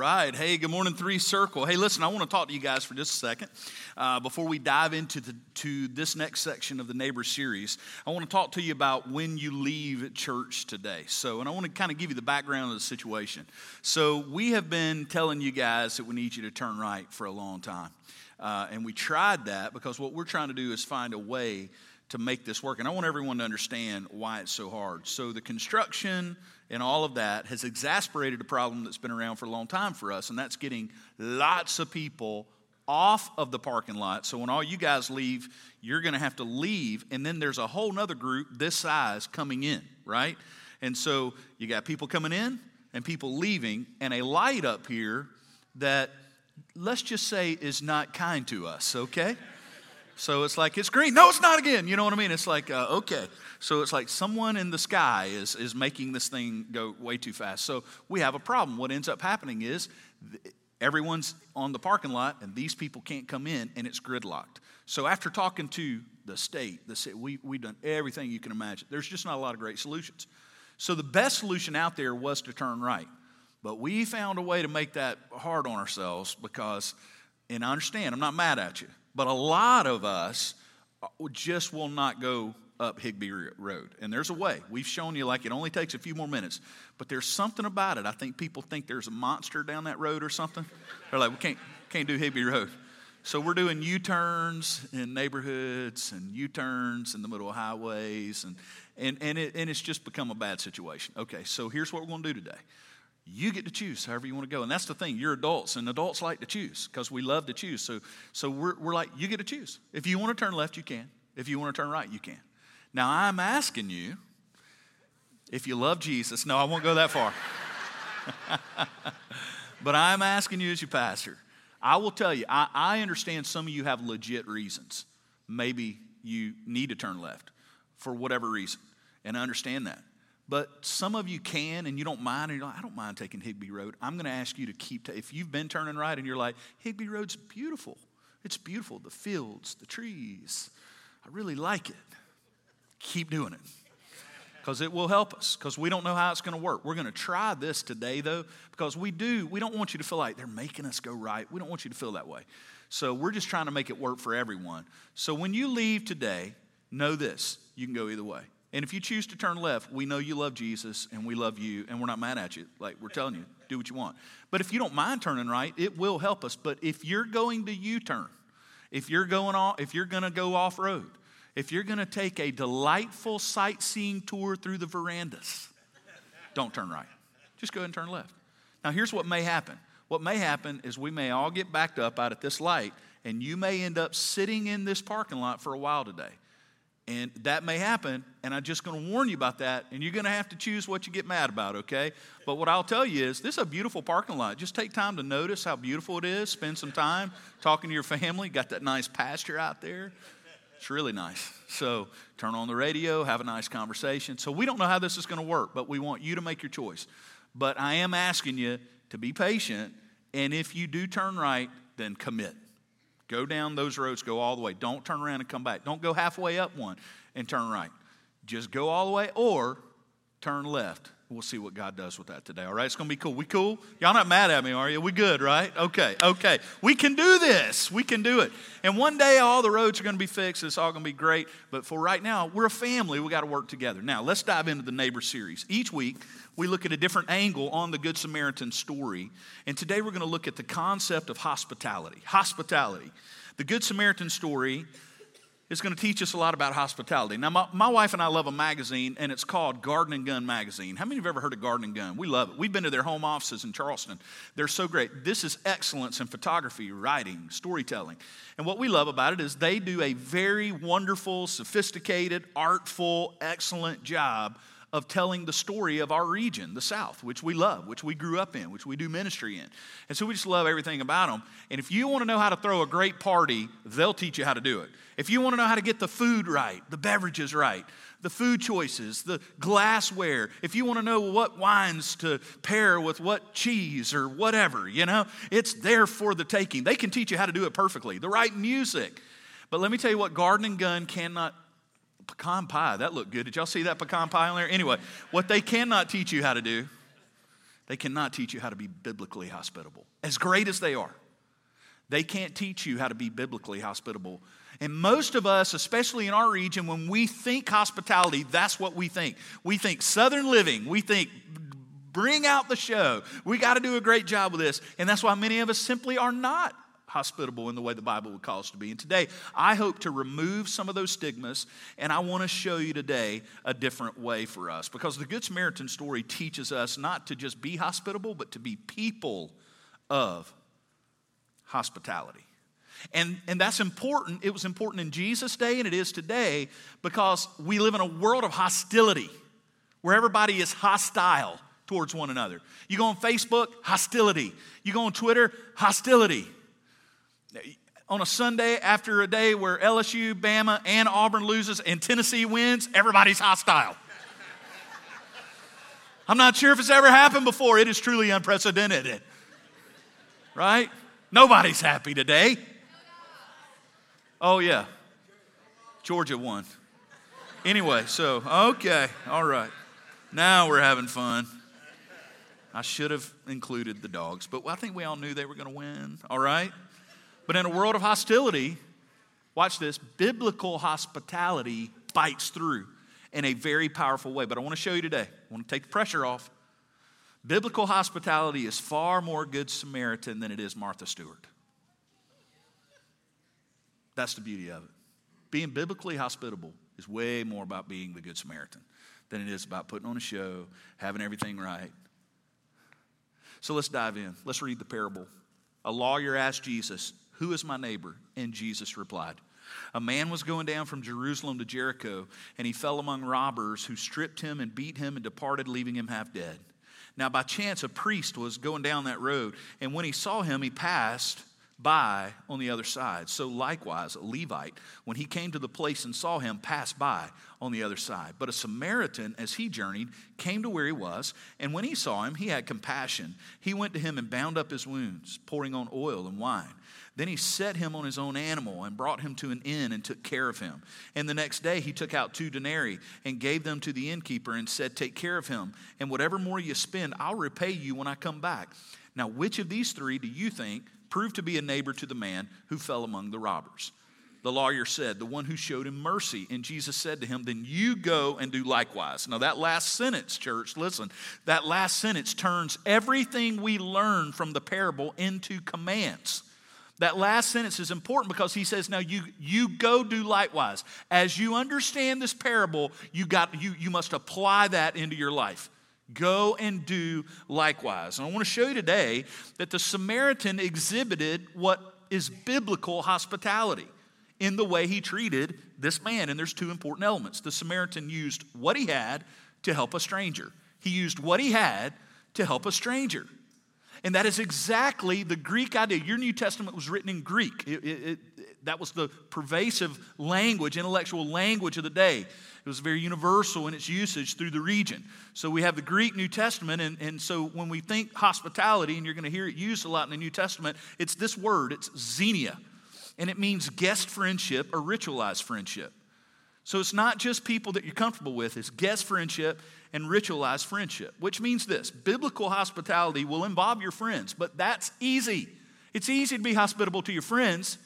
Right. Hey, good morning, Three Circle. Hey, listen, I want to talk to you guys for just a second uh, before we dive into the, to this next section of the Neighbor series. I want to talk to you about when you leave church today. So, and I want to kind of give you the background of the situation. So, we have been telling you guys that we need you to turn right for a long time. Uh, and we tried that because what we're trying to do is find a way to make this work. And I want everyone to understand why it's so hard. So, the construction and all of that has exasperated a problem that's been around for a long time for us, and that's getting lots of people off of the parking lot. So, when all you guys leave, you're going to have to leave, and then there's a whole other group this size coming in, right? And so, you got people coming in and people leaving, and a light up here that, let's just say, is not kind to us, okay? So it's like, it's green. No, it's not again. You know what I mean? It's like, uh, okay. So it's like someone in the sky is, is making this thing go way too fast. So we have a problem. What ends up happening is everyone's on the parking lot and these people can't come in and it's gridlocked. So after talking to the state, the state we, we've done everything you can imagine. There's just not a lot of great solutions. So the best solution out there was to turn right. But we found a way to make that hard on ourselves because, and I understand, I'm not mad at you but a lot of us uh, just will not go up Higby Road. And there's a way. We've shown you like it only takes a few more minutes. But there's something about it. I think people think there's a monster down that road or something. They're like, we can't, can't do Higby Road. So we're doing U-turns in neighborhoods and U-turns in the middle of highways. And, and, and, it, and it's just become a bad situation. Okay, so here's what we're going to do today. You get to choose however you want to go. And that's the thing. You're adults, and adults like to choose because we love to choose. So, so we're, we're like, you get to choose. If you want to turn left, you can. If you want to turn right, you can. Now, I'm asking you if you love Jesus. No, I won't go that far. but I'm asking you as your pastor. I will tell you, I, I understand some of you have legit reasons. Maybe you need to turn left for whatever reason. And I understand that. But some of you can and you don't mind, and you're like, I don't mind taking Higby Road. I'm going to ask you to keep, t- if you've been turning right and you're like, Higby Road's beautiful. It's beautiful. The fields, the trees. I really like it. Keep doing it because it will help us because we don't know how it's going to work. We're going to try this today, though, because we do, we don't want you to feel like they're making us go right. We don't want you to feel that way. So we're just trying to make it work for everyone. So when you leave today, know this you can go either way. And if you choose to turn left, we know you love Jesus and we love you and we're not mad at you. Like we're telling you, do what you want. But if you don't mind turning right, it will help us. But if you're going to U-turn, if you're going off, if you're going to go off road, if you're going to take a delightful sightseeing tour through the verandas, don't turn right. Just go ahead and turn left. Now, here's what may happen. What may happen is we may all get backed up out at this light, and you may end up sitting in this parking lot for a while today. And that may happen, and I'm just going to warn you about that, and you're going to have to choose what you get mad about, okay? But what I'll tell you is this is a beautiful parking lot. Just take time to notice how beautiful it is. Spend some time talking to your family. Got that nice pasture out there. It's really nice. So turn on the radio, have a nice conversation. So we don't know how this is going to work, but we want you to make your choice. But I am asking you to be patient, and if you do turn right, then commit. Go down those roads, go all the way. Don't turn around and come back. Don't go halfway up one and turn right. Just go all the way or turn left. We'll see what God does with that today. All right, it's going to be cool. We cool? Y'all not mad at me, are you? We good, right? Okay, okay. We can do this. We can do it. And one day all the roads are going to be fixed. It's all going to be great. But for right now, we're a family. We got to work together. Now, let's dive into the neighbor series. Each week, we look at a different angle on the Good Samaritan story. And today we're going to look at the concept of hospitality. Hospitality. The Good Samaritan story is going to teach us a lot about hospitality. Now, my, my, wife and I love a magazine, and it's called Garden and Gun Magazine. How many of you have ever heard of Garden and Gun? We love it. We've been to their home offices in Charleston. They're so great. This is excellence in photography, writing, storytelling. And what we love about it is they do a very wonderful, sophisticated, artful, excellent job of telling the story of our region, the South, which we love, which we grew up in, which we do ministry in. And so we just love everything about them. And if you want to know how to throw a great party, they'll teach you how to do it. If you want to know how to get the food right, the beverages right, the food choices, the glassware, if you want to know what wines to pair with what cheese or whatever, you know, it's there for the taking. They can teach you how to do it perfectly, the right music. But let me tell you what Garden and Gun cannot pecan pie. That looked good. Did y'all see that pecan pie on there? Anyway, what they cannot teach you how to do, they cannot teach you how to be biblically hospitable. As great as they are, they can't teach you how to be biblically hospitable. And most of us, especially in our region, when we think hospitality, that's what we think. We think Southern living. We think bring out the show. We got to do a great job with this. And that's why many of us simply are not hospitable in the way the Bible would call us to be. And today, I hope to remove some of those stigmas, and I want to show you today a different way for us. Because the Good Samaritan story teaches us not to just be hospitable, but to be people of hospitality. And, and that's important. It was important in Jesus' day, and it is today, because we live in a world of hostility where everybody is hostile towards one another. You go on Facebook, hostility. You go on Twitter, hostility on a Sunday after a day where LSU, Bama, and Auburn loses and Tennessee wins, everybody's hostile. I'm not sure if it's ever happened before. It is truly unprecedented. Right? Nobody's happy today. Oh, yeah. Georgia won. Anyway, so, okay, all right. Now we're having fun. I should have included the dogs, but I think we all knew they were going to win, all right? But in a world of hostility, watch this biblical hospitality bites through in a very powerful way. But I want to show you today, I want to take the pressure off. Biblical hospitality is far more Good Samaritan than it is Martha Stewart. That's the beauty of it. Being biblically hospitable is way more about being the Good Samaritan than it is about putting on a show, having everything right. So let's dive in. Let's read the parable. A lawyer asked Jesus, who is my neighbor? And Jesus replied, A man was going down from Jerusalem to Jericho, and he fell among robbers who stripped him and beat him and departed, leaving him half dead. Now, by chance, a priest was going down that road, and when he saw him, he passed by on the other side. So likewise, a Levite, when he came to the place and saw him, passed by on the other side. But a Samaritan, as he journeyed, came to where he was, and when he saw him, he had compassion. He went to him and bound up his wounds, pouring on oil and wine. Then he set him on his own animal and brought him to an inn and took care of him. And the next day he took out two denarii and gave them to the innkeeper and said, Take care of him, and whatever more you spend, I'll repay you when I come back. Now, which of these three do you think proved to be a neighbor to the man who fell among the robbers. The lawyer said, The one who showed him mercy. And Jesus said to him, Then you go and do likewise. Now, that last sentence, church, listen, that last sentence turns everything we learn from the parable into commands. That last sentence is important because he says, Now you, you go do likewise. As you understand this parable, you, got, you, you must apply that into your life. Go and do likewise. And I want to show you today that the Samaritan exhibited what is biblical hospitality in the way he treated this man. And there's two important elements. The Samaritan used what he had to help a stranger, he used what he had to help a stranger. And that is exactly the Greek idea. Your New Testament was written in Greek. It, it, it, that was the pervasive language, intellectual language of the day. It was very universal in its usage through the region. So we have the Greek New Testament, and, and so when we think hospitality, and you're going to hear it used a lot in the New Testament, it's this word, it's xenia. And it means guest friendship or ritualized friendship. So it's not just people that you're comfortable with, it's guest friendship and ritualized friendship, which means this biblical hospitality will involve your friends, but that's easy. It's easy to be hospitable to your friends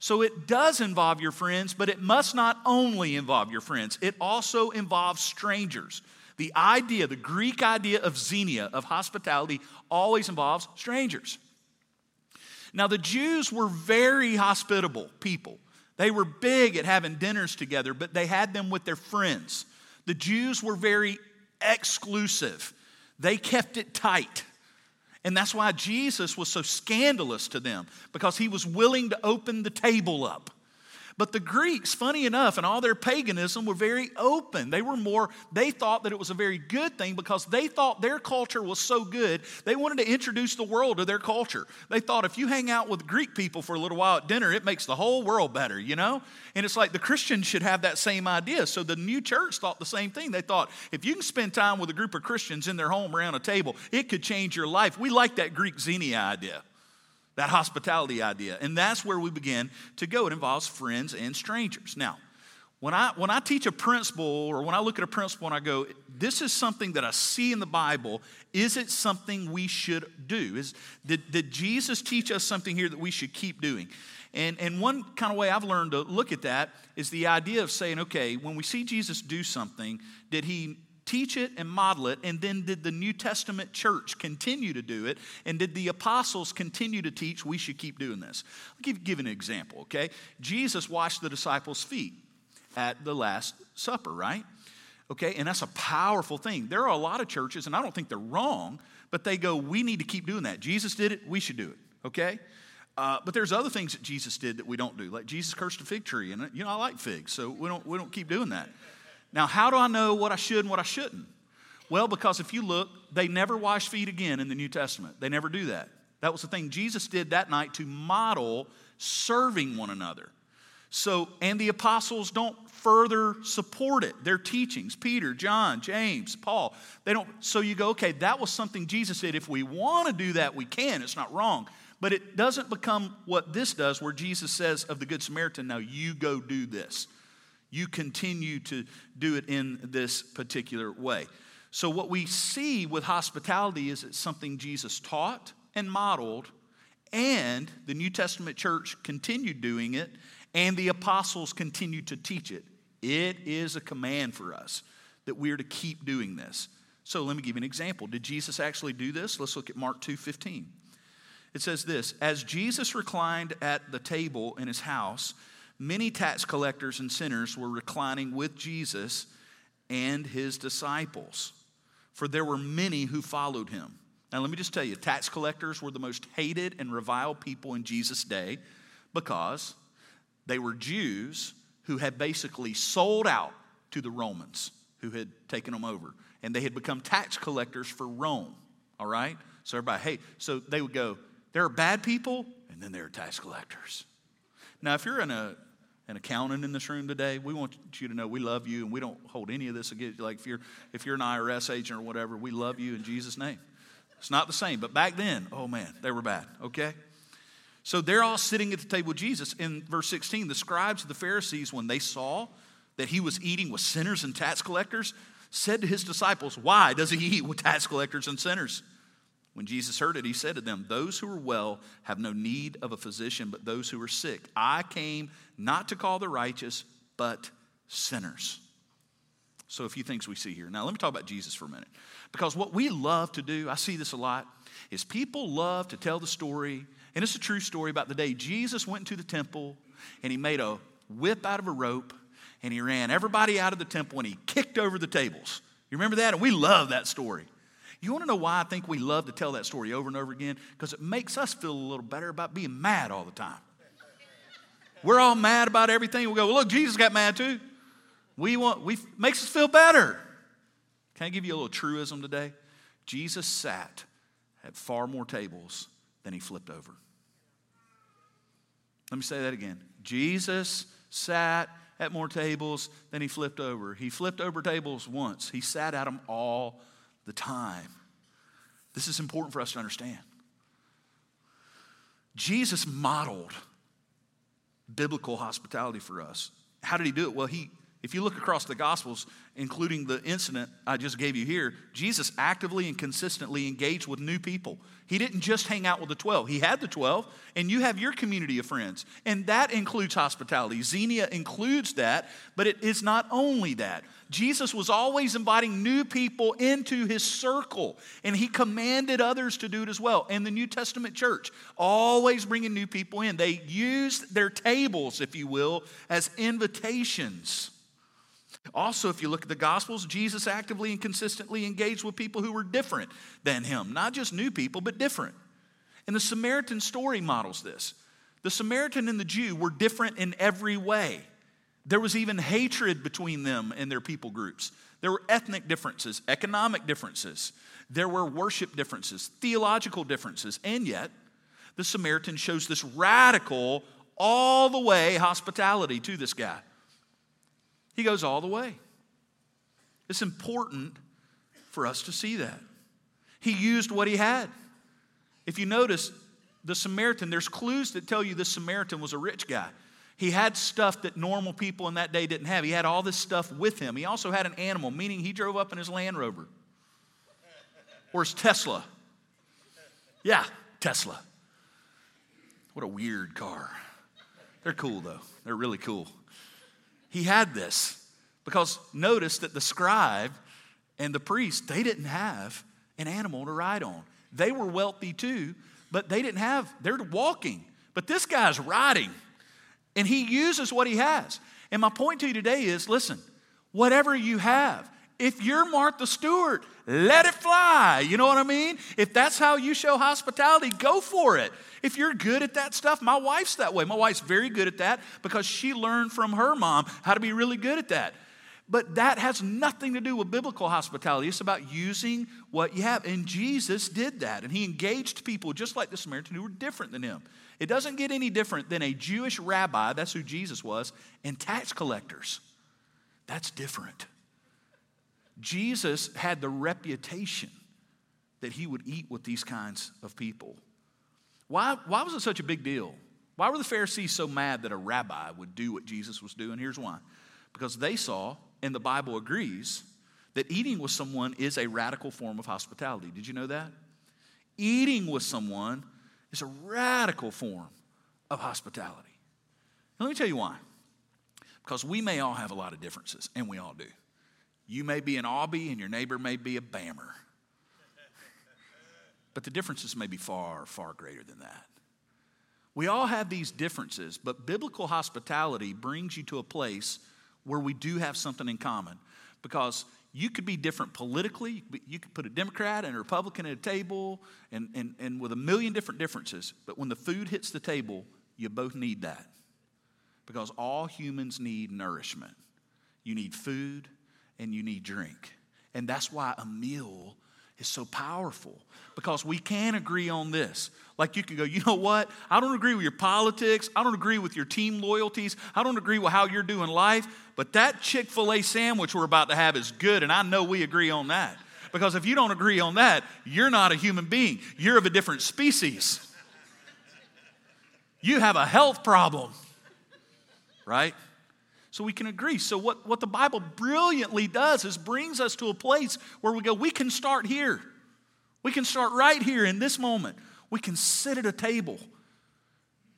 so it does involve your friends, but it must not only involve your friends, it also involves strangers. The idea, the Greek idea of xenia, of hospitality, always involves strangers. Now, the Jews were very hospitable people. They were big at having dinners together, but they had them with their friends. The Jews were very exclusive, they kept it tight. And that's why Jesus was so scandalous to them, because he was willing to open the table up. But the Greeks, funny enough, and all their paganism were very open. They were more, they thought that it was a very good thing because they thought their culture was so good, they wanted to introduce the world to their culture. They thought if you hang out with Greek people for a little while at dinner, it makes the whole world better, you know? And it's like the Christians should have that same idea. So the new church thought the same thing. They thought if you can spend time with a group of Christians in their home around a table, it could change your life. We like that Greek xenia idea that hospitality idea. And that's where we begin to go. It involves friends and strangers. Now, when I, when I teach a principle or when I look at a principle and I go, this is something that I see in the Bible, is it something we should do? Is, did, did Jesus teach us something here that we should keep doing? And, and one kind of way I've learned to look at that is the idea of saying, okay, when we see Jesus do something, did he teach it and model it? And then did the New Testament church continue to do it? And did the apostles continue to teach we should keep doing this? I'll give, give an example, okay? Jesus washed the disciples' feet at the Last Supper, right? Okay, and that's a powerful thing. There are a lot of churches, and I don't think they're wrong, but they go, we need to keep doing that. Jesus did it, we should do it, okay? Uh, but there's other things that Jesus did that we don't do, like Jesus cursed a fig tree, and you know I like figs, so we don't we don't keep doing that. Now, how do I know what I should and what I shouldn't? Well, because if you look, they never wash feet again in the New Testament. They never do that. That was the thing Jesus did that night to model serving one another. So, and the apostles don't further support it. Their teachings, Peter, John, James, Paul, they don't. So you go, okay, that was something Jesus said. If we want to do that, we can. It's not wrong. But it doesn't become what this does, where Jesus says of the Good Samaritan, now you go do this you continue to do it in this particular way. So, what we see with hospitality is it's something Jesus taught and modeled, and the New Testament church continued doing it, and the apostles continued to teach it. It is a command for us that we are to keep doing this. So, let me give you an example. Did Jesus actually do this? Let's look at Mark 2 15. It says this As Jesus reclined at the table in his house, many tax collectors and sinners were reclining with Jesus and his disciples, for there were many who followed him. Now, let me just tell you tax collectors were the most hated and reviled people in Jesus' day because they were Jews who had basically sold out to the Romans who had taken them over. And they had become tax collectors for Rome, all right? So everybody, hey, so they would go, there are bad people, and then there are tax collectors. Now, if you're in a an accountant in this room today, we want you to know we love you and we don't hold any of this against you. Like if you're if you're an IRS agent or whatever, we love you in Jesus' name. It's not the same. But back then, oh man, they were bad. Okay? So they're all sitting at the table with Jesus. In verse 16, the scribes of the Pharisees, when they saw that he was eating with sinners and tax collectors, said to his disciples, Why does he eat with tax collectors and sinners? When Jesus heard it, he said to them, Those who are well have no need of a physician, but those who are sick. I came not to call the righteous, but sinners. So, a few things we see here. Now, let me talk about Jesus for a minute. Because what we love to do, I see this a lot, is people love to tell the story, and it's a true story about the day Jesus went into the temple and he made a whip out of a rope and he ran everybody out of the temple and he kicked over the tables. You remember that? And we love that story. You want to know why I think we love to tell that story over and over again? Because it makes us feel a little better about being mad all the time. We're all mad about everything. We go, well, look, Jesus got mad too. We want, we makes us feel better. Can I give you a little truism today? Jesus sat at far more tables than he flipped over. Let me say that again. Jesus sat at more tables than he flipped over. He flipped over tables once, he sat at them all the time. This is important for us to understand. Jesus modeled biblical hospitality for us. How did he do it? Well, he if you look across the Gospels, including the incident I just gave you here, Jesus actively and consistently engaged with new people. He didn't just hang out with the 12, he had the 12, and you have your community of friends. And that includes hospitality. Xenia includes that, but it is not only that. Jesus was always inviting new people into his circle, and he commanded others to do it as well. And the New Testament church, always bringing new people in. They used their tables, if you will, as invitations. Also, if you look at the Gospels, Jesus actively and consistently engaged with people who were different than him, not just new people, but different. And the Samaritan story models this. The Samaritan and the Jew were different in every way. There was even hatred between them and their people groups. There were ethnic differences, economic differences, there were worship differences, theological differences, and yet the Samaritan shows this radical, all the way hospitality to this guy. He goes all the way. It's important for us to see that. He used what he had. If you notice, the Samaritan, there's clues that tell you the Samaritan was a rich guy. He had stuff that normal people in that day didn't have. He had all this stuff with him. He also had an animal, meaning he drove up in his Land Rover or his Tesla. Yeah, Tesla. What a weird car. They're cool, though. They're really cool. He had this because notice that the scribe and the priest, they didn't have an animal to ride on. They were wealthy too, but they didn't have, they're walking. But this guy's riding, and he uses what he has. And my point to you today is listen, whatever you have, if you're Martha Stewart, let it fly. You know what I mean? If that's how you show hospitality, go for it. If you're good at that stuff, my wife's that way. My wife's very good at that because she learned from her mom how to be really good at that. But that has nothing to do with biblical hospitality. It's about using what you have. And Jesus did that. And he engaged people just like the Samaritan who were different than him. It doesn't get any different than a Jewish rabbi, that's who Jesus was, and tax collectors. That's different. Jesus had the reputation that he would eat with these kinds of people. Why, why was it such a big deal? Why were the Pharisees so mad that a rabbi would do what Jesus was doing? Here's why because they saw, and the Bible agrees, that eating with someone is a radical form of hospitality. Did you know that? Eating with someone is a radical form of hospitality. Let me tell you why. Because we may all have a lot of differences, and we all do. You may be an Aubie, and your neighbor may be a Bammer. But the differences may be far, far greater than that. We all have these differences, but biblical hospitality brings you to a place where we do have something in common. Because you could be different politically, you could put a Democrat and a Republican at a table and, and, and with a million different differences, but when the food hits the table, you both need that. Because all humans need nourishment. You need food and you need drink. And that's why a meal is so powerful because we can agree on this. Like you can go, you know what? I don't agree with your politics. I don't agree with your team loyalties. I don't agree with how you're doing life. But that Chick fil A sandwich we're about to have is good, and I know we agree on that. Because if you don't agree on that, you're not a human being, you're of a different species. You have a health problem, right? So we can agree. So, what, what the Bible brilliantly does is brings us to a place where we go, we can start here. We can start right here in this moment. We can sit at a table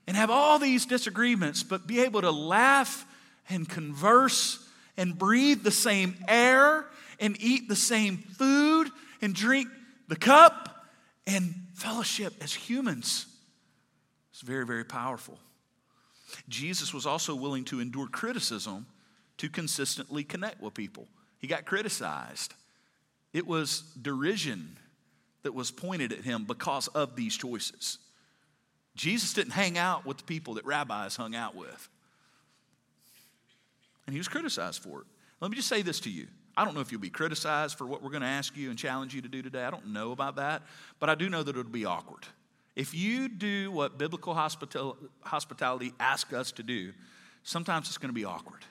and have all these disagreements, but be able to laugh and converse and breathe the same air and eat the same food and drink the cup and fellowship as humans. It's very, very powerful. Jesus was also willing to endure criticism to consistently connect with people. He got criticized. It was derision that was pointed at him because of these choices. Jesus didn't hang out with the people that rabbis hung out with. And he was criticized for it. Let me just say this to you. I don't know if you'll be criticized for what we're going to ask you and challenge you to do today. I don't know about that, but I do know that it'll be awkward. If you do what biblical hospital, hospitality asks us to do, sometimes it's going to be awkward.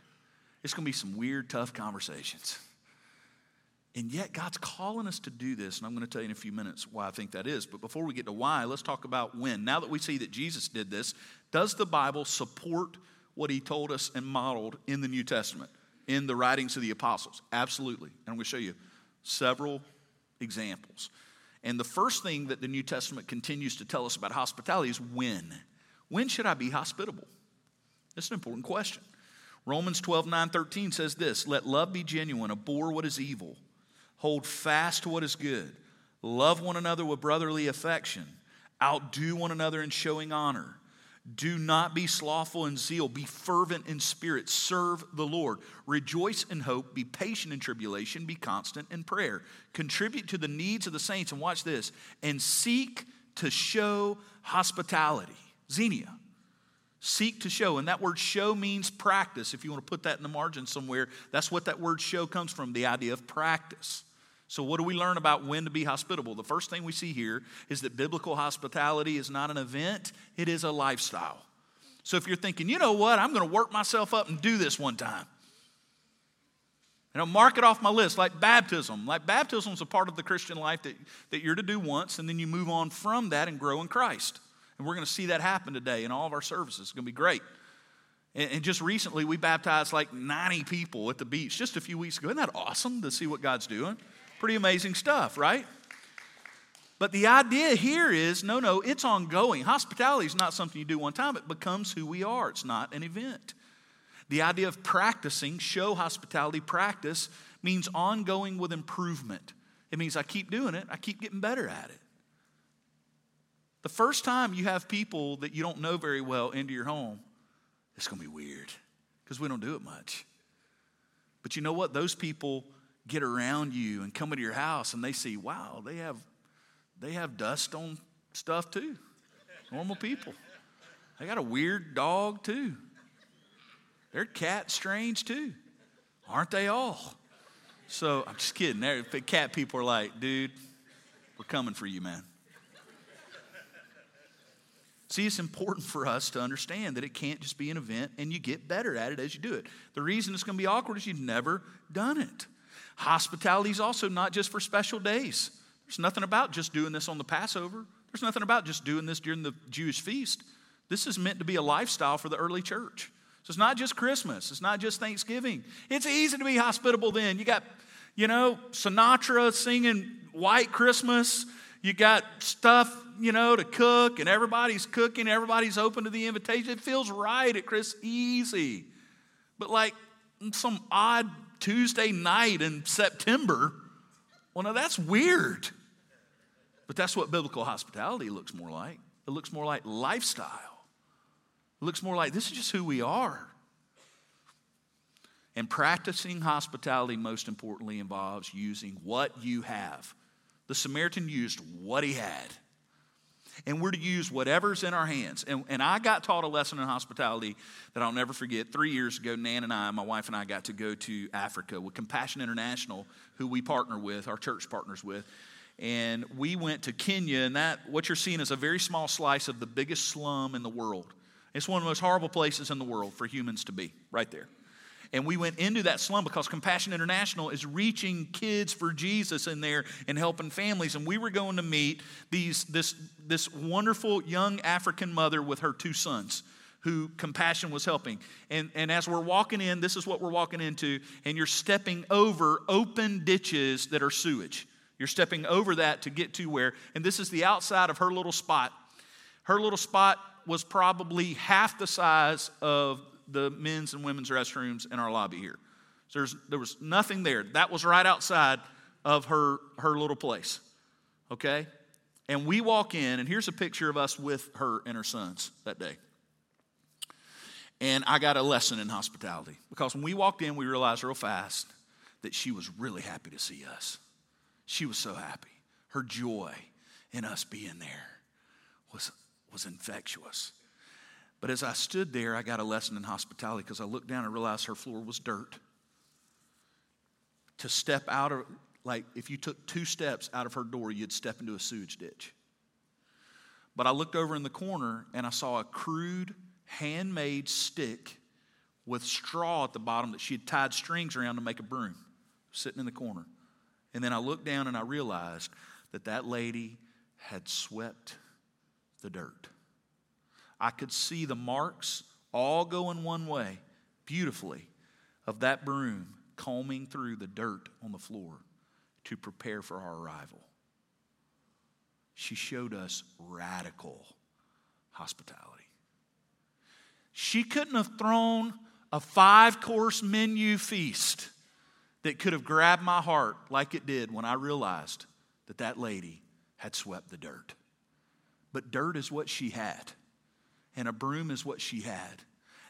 It's going to be some weird, tough conversations. And yet, God's calling us to do this, and I'm going to tell you in a few minutes why I think that is. But before we get to why, let's talk about when. Now that we see that Jesus did this, does the Bible support what he told us and modeled in the New Testament, in the writings of the apostles? Absolutely. And I'm going to show you several examples. And the first thing that the New Testament continues to tell us about hospitality is when. When should I be hospitable? That's an important question. Romans 12, 9, 13 says this Let love be genuine, abhor what is evil, hold fast to what is good, love one another with brotherly affection, outdo one another in showing honor. Do not be slothful in zeal. Be fervent in spirit. Serve the Lord. Rejoice in hope. Be patient in tribulation. Be constant in prayer. Contribute to the needs of the saints. And watch this. And seek to show hospitality. Xenia. Seek to show. And that word show means practice. If you want to put that in the margin somewhere, that's what that word show comes from the idea of practice. So, what do we learn about when to be hospitable? The first thing we see here is that biblical hospitality is not an event, it is a lifestyle. So, if you're thinking, you know what, I'm going to work myself up and do this one time, and I'll mark it off my list, like baptism. Like baptism is a part of the Christian life that, that you're to do once, and then you move on from that and grow in Christ. And we're going to see that happen today in all of our services. It's going to be great. And, and just recently, we baptized like 90 people at the beach just a few weeks ago. Isn't that awesome to see what God's doing? Pretty amazing stuff, right? But the idea here is no, no, it's ongoing. Hospitality is not something you do one time, it becomes who we are. It's not an event. The idea of practicing, show hospitality practice, means ongoing with improvement. It means I keep doing it, I keep getting better at it. The first time you have people that you don't know very well into your home, it's going to be weird because we don't do it much. But you know what? Those people get around you and come into your house and they see, wow, they have they have dust on stuff too. Normal people. They got a weird dog too. Their cat strange too. Aren't they all? So I'm just kidding. There, cat people are like, dude, we're coming for you, man. See, it's important for us to understand that it can't just be an event and you get better at it as you do it. The reason it's going to be awkward is you've never done it. Hospitality is also not just for special days. There's nothing about just doing this on the Passover. There's nothing about just doing this during the Jewish feast. This is meant to be a lifestyle for the early church. So it's not just Christmas, it's not just Thanksgiving. It's easy to be hospitable then. You got, you know, Sinatra singing White Christmas. You got stuff, you know, to cook, and everybody's cooking, everybody's open to the invitation. It feels right at Chris, easy. But like some odd Tuesday night in September, well, now that's weird. But that's what biblical hospitality looks more like. It looks more like lifestyle. It looks more like this is just who we are. And practicing hospitality, most importantly, involves using what you have. The Samaritan used what he had and we're to use whatever's in our hands. And, and I got taught a lesson in hospitality that I'll never forget. Three years ago, Nan and I, my wife and I, got to go to Africa with Compassion International, who we partner with, our church partners with. And we went to Kenya, and that what you're seeing is a very small slice of the biggest slum in the world. It's one of the most horrible places in the world for humans to be, right there. And we went into that slum because Compassion International is reaching kids for Jesus in there and helping families. And we were going to meet these, this, this wonderful young African mother with her two sons who Compassion was helping. And, and as we're walking in, this is what we're walking into, and you're stepping over open ditches that are sewage. You're stepping over that to get to where, and this is the outside of her little spot. Her little spot was probably half the size of the men's and women's restrooms in our lobby here. So there was nothing there. That was right outside of her, her little place. Okay? And we walk in, and here's a picture of us with her and her sons that day. And I got a lesson in hospitality because when we walked in, we realized real fast that she was really happy to see us. She was so happy. Her joy in us being there was, was infectious. But as I stood there, I got a lesson in hospitality because I looked down and realized her floor was dirt. To step out of, like, if you took two steps out of her door, you'd step into a sewage ditch. But I looked over in the corner and I saw a crude, handmade stick with straw at the bottom that she had tied strings around to make a broom, sitting in the corner. And then I looked down and I realized that that lady had swept the dirt. I could see the marks all going one way beautifully of that broom combing through the dirt on the floor to prepare for our arrival. She showed us radical hospitality. She couldn't have thrown a five course menu feast that could have grabbed my heart like it did when I realized that that lady had swept the dirt. But dirt is what she had, and a broom is what she had,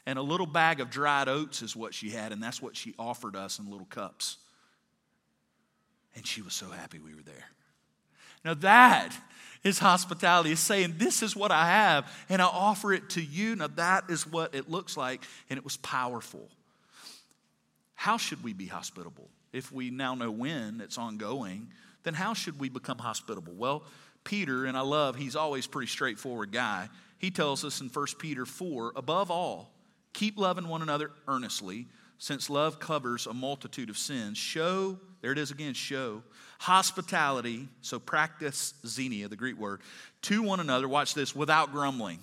and a little bag of dried oats is what she had, and that's what she offered us in little cups. And she was so happy we were there. Now, that is hospitality. Is saying, This is what I have, and I offer it to you. Now, that is what it looks like, and it was powerful. How should we be hospitable? If we now know when it's ongoing, then how should we become hospitable? Well, Peter, and I love, he's always pretty straightforward guy. He tells us in 1 Peter 4 above all, keep loving one another earnestly, since love covers a multitude of sins. Show, there it is again, show hospitality, so practice xenia, the Greek word, to one another, watch this, without grumbling.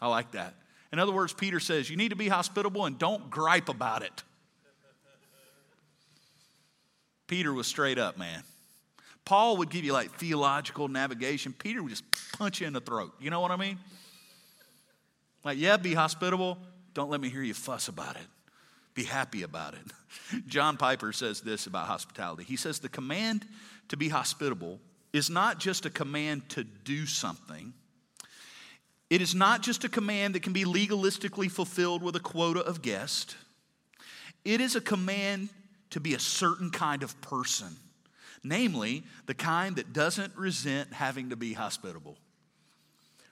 I like that. In other words, Peter says, you need to be hospitable and don't gripe about it. Peter was straight up, man. Paul would give you like theological navigation. Peter would just punch you in the throat. You know what I mean? Like, yeah, be hospitable. Don't let me hear you fuss about it. Be happy about it. John Piper says this about hospitality. He says, The command to be hospitable is not just a command to do something. It is not just a command that can be legalistically fulfilled with a quota of guests. It is a command to be a certain kind of person, namely, the kind that doesn't resent having to be hospitable.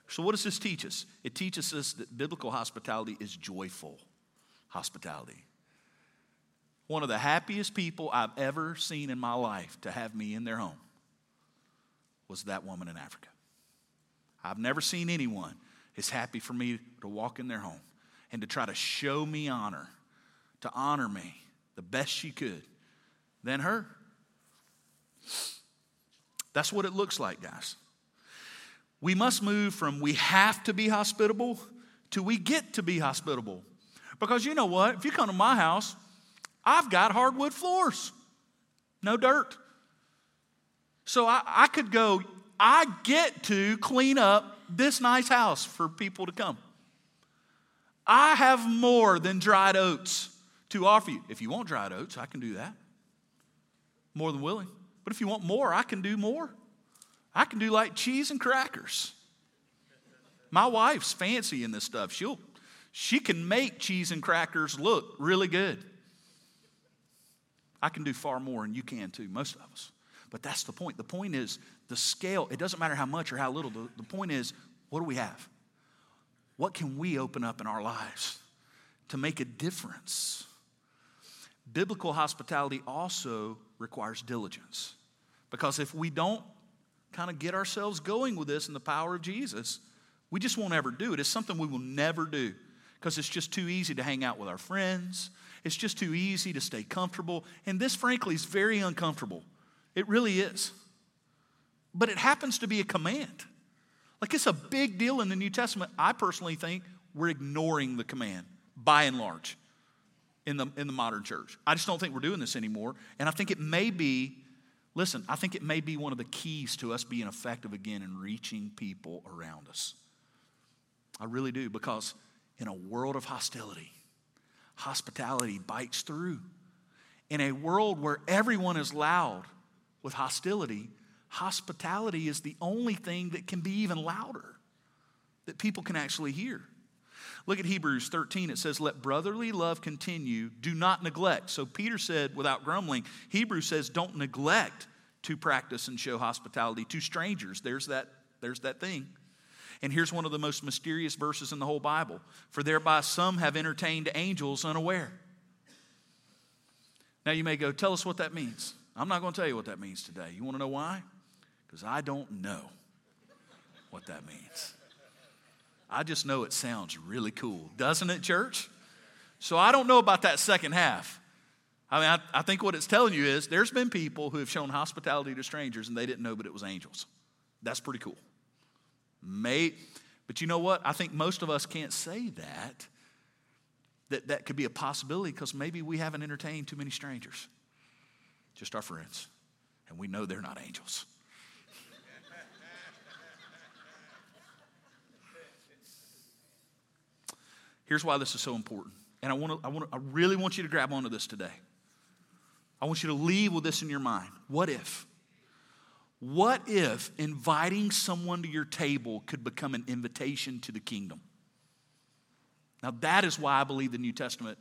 So, what does this teach us? It teaches us that biblical hospitality is joyful hospitality. One of the happiest people I've ever seen in my life to have me in their home was that woman in Africa. I've never seen anyone as happy for me to walk in their home and to try to show me honor, to honor me the best she could than her. That's what it looks like, guys. We must move from we have to be hospitable to we get to be hospitable. Because you know what? If you come to my house, I've got hardwood floors, no dirt. So I, I could go, I get to clean up this nice house for people to come. I have more than dried oats to offer you. If you want dried oats, I can do that. More than willing. But if you want more, I can do more. I can do like cheese and crackers. My wife's fancy in this stuff. She'll she can make cheese and crackers look really good. I can do far more, and you can too, most of us. But that's the point. The point is the scale, it doesn't matter how much or how little. The, the point is, what do we have? What can we open up in our lives to make a difference? Biblical hospitality also requires diligence. Because if we don't kind of get ourselves going with this in the power of Jesus, we just won't ever do it. It's something we will never do because it's just too easy to hang out with our friends. It's just too easy to stay comfortable. And this, frankly, is very uncomfortable. It really is. But it happens to be a command. Like it's a big deal in the New Testament. I personally think we're ignoring the command by and large in the, in the modern church. I just don't think we're doing this anymore. And I think it may be, listen, I think it may be one of the keys to us being effective again in reaching people around us. I really do, because in a world of hostility, hospitality bites through. In a world where everyone is loud with hostility, hospitality is the only thing that can be even louder that people can actually hear. Look at Hebrews 13. It says, Let brotherly love continue. Do not neglect. So Peter said, without grumbling, Hebrews says, Don't neglect to practice and show hospitality to strangers. There's that, there's that thing. And here's one of the most mysterious verses in the whole Bible For thereby some have entertained angels unaware. Now you may go, Tell us what that means. I'm not going to tell you what that means today. You want to know why? Because I don't know what that means. I just know it sounds really cool, doesn't it, church? So I don't know about that second half. I mean, I, I, think what it's telling you is there's been people who have shown hospitality to strangers and they didn't know, but it was angels. That's pretty cool. Mate, but you know what? I think most of us can't say that. That that could be a possibility because maybe we haven't entertained too many strangers, just our friends, and we know they're not angels. Here's why this is so important. And I, want to, I, want to, I really want you to grab onto this today. I want you to leave with this in your mind. What if? What if inviting someone to your table could become an invitation to the kingdom? Now, that is why I believe the New Testament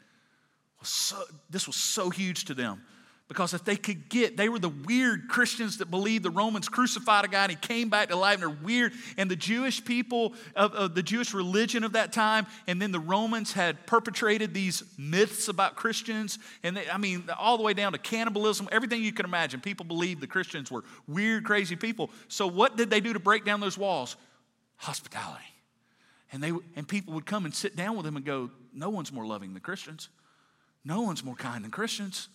was so, this was so huge to them. Because if they could get, they were the weird Christians that believed the Romans crucified a guy and he came back to life and they're weird. And the Jewish people of, of, the Jewish religion of that time, and then the Romans had perpetrated these myths about Christians. And they, I mean, all the way down to cannibalism, everything you can imagine. People believed the Christians were weird, crazy people. So what did they do to break down those walls? Hospitality. And, they, and people would come and sit down with them and go, No one's more loving than Christians. No one's more kind than Christians.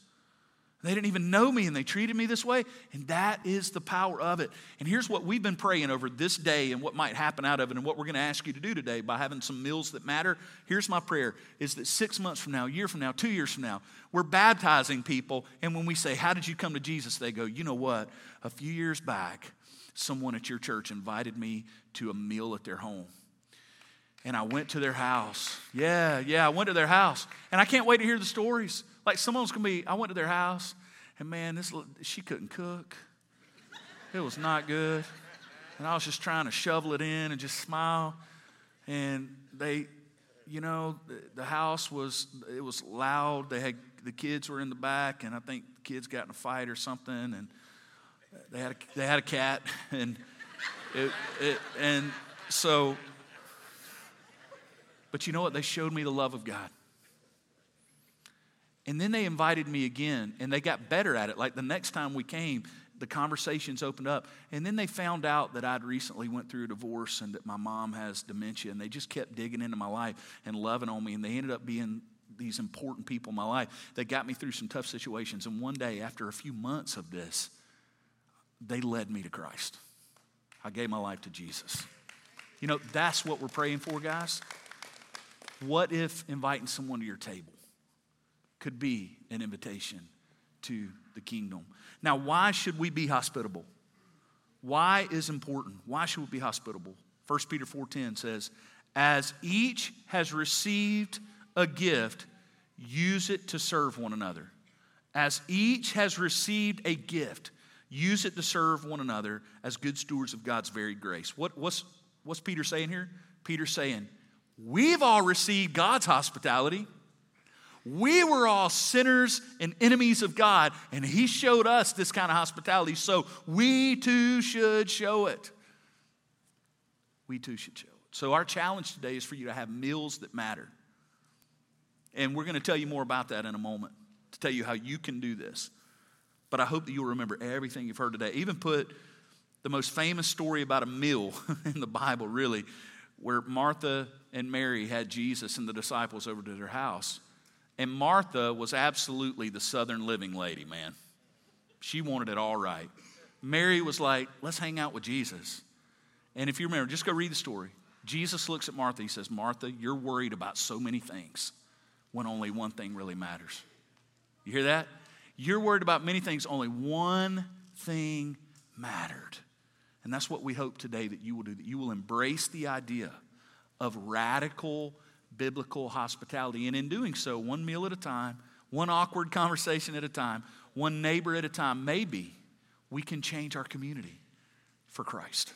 They didn't even know me and they treated me this way. And that is the power of it. And here's what we've been praying over this day and what might happen out of it and what we're going to ask you to do today by having some meals that matter. Here's my prayer is that six months from now, a year from now, two years from now, we're baptizing people. And when we say, How did you come to Jesus? They go, You know what? A few years back, someone at your church invited me to a meal at their home. And I went to their house. Yeah, yeah, I went to their house. And I can't wait to hear the stories. Like someone's gonna be, I went to their house, and man, this she couldn't cook. It was not good. And I was just trying to shovel it in and just smile. And they, you know, the, house was it was loud. They had the kids were in the back, and I think the kids got in a fight or something, and they had a, they had a cat, and it, it and so. But you know what? They showed me the love of God. And then they invited me again, and they got better at it. Like the next time we came, the conversations opened up. And then they found out that I'd recently went through a divorce and that my mom has dementia. And they just kept digging into my life and loving on me. And they ended up being these important people in my life that got me through some tough situations. And one day, after a few months of this, they led me to Christ. I gave my life to Jesus. You know, that's what we're praying for, guys. What if inviting someone to your table? Could be an invitation to the kingdom. Now, why should we be hospitable? Why is important? Why should we be hospitable? 1 Peter 4:10 says, "As each has received a gift, use it to serve one another. As each has received a gift, use it to serve one another as good stewards of God's varied grace." What, what's, what's Peter saying here? Peter's saying, We've all received God's hospitality. We were all sinners and enemies of God, and He showed us this kind of hospitality, so we too should show it. We too should show it. So, our challenge today is for you to have meals that matter. And we're going to tell you more about that in a moment to tell you how you can do this. But I hope that you'll remember everything you've heard today. Even put the most famous story about a meal in the Bible, really, where Martha and Mary had Jesus and the disciples over to their house. And Martha was absolutely the southern living lady, man. She wanted it all right. Mary was like, let's hang out with Jesus. And if you remember, just go read the story. Jesus looks at Martha. He says, Martha, you're worried about so many things when only one thing really matters. You hear that? You're worried about many things, only one thing mattered. And that's what we hope today that you will do, that you will embrace the idea of radical biblical hospitality. And in doing so, one meal at a time, one awkward conversation at a time, one neighbor at a time, maybe we can change our community for Christ.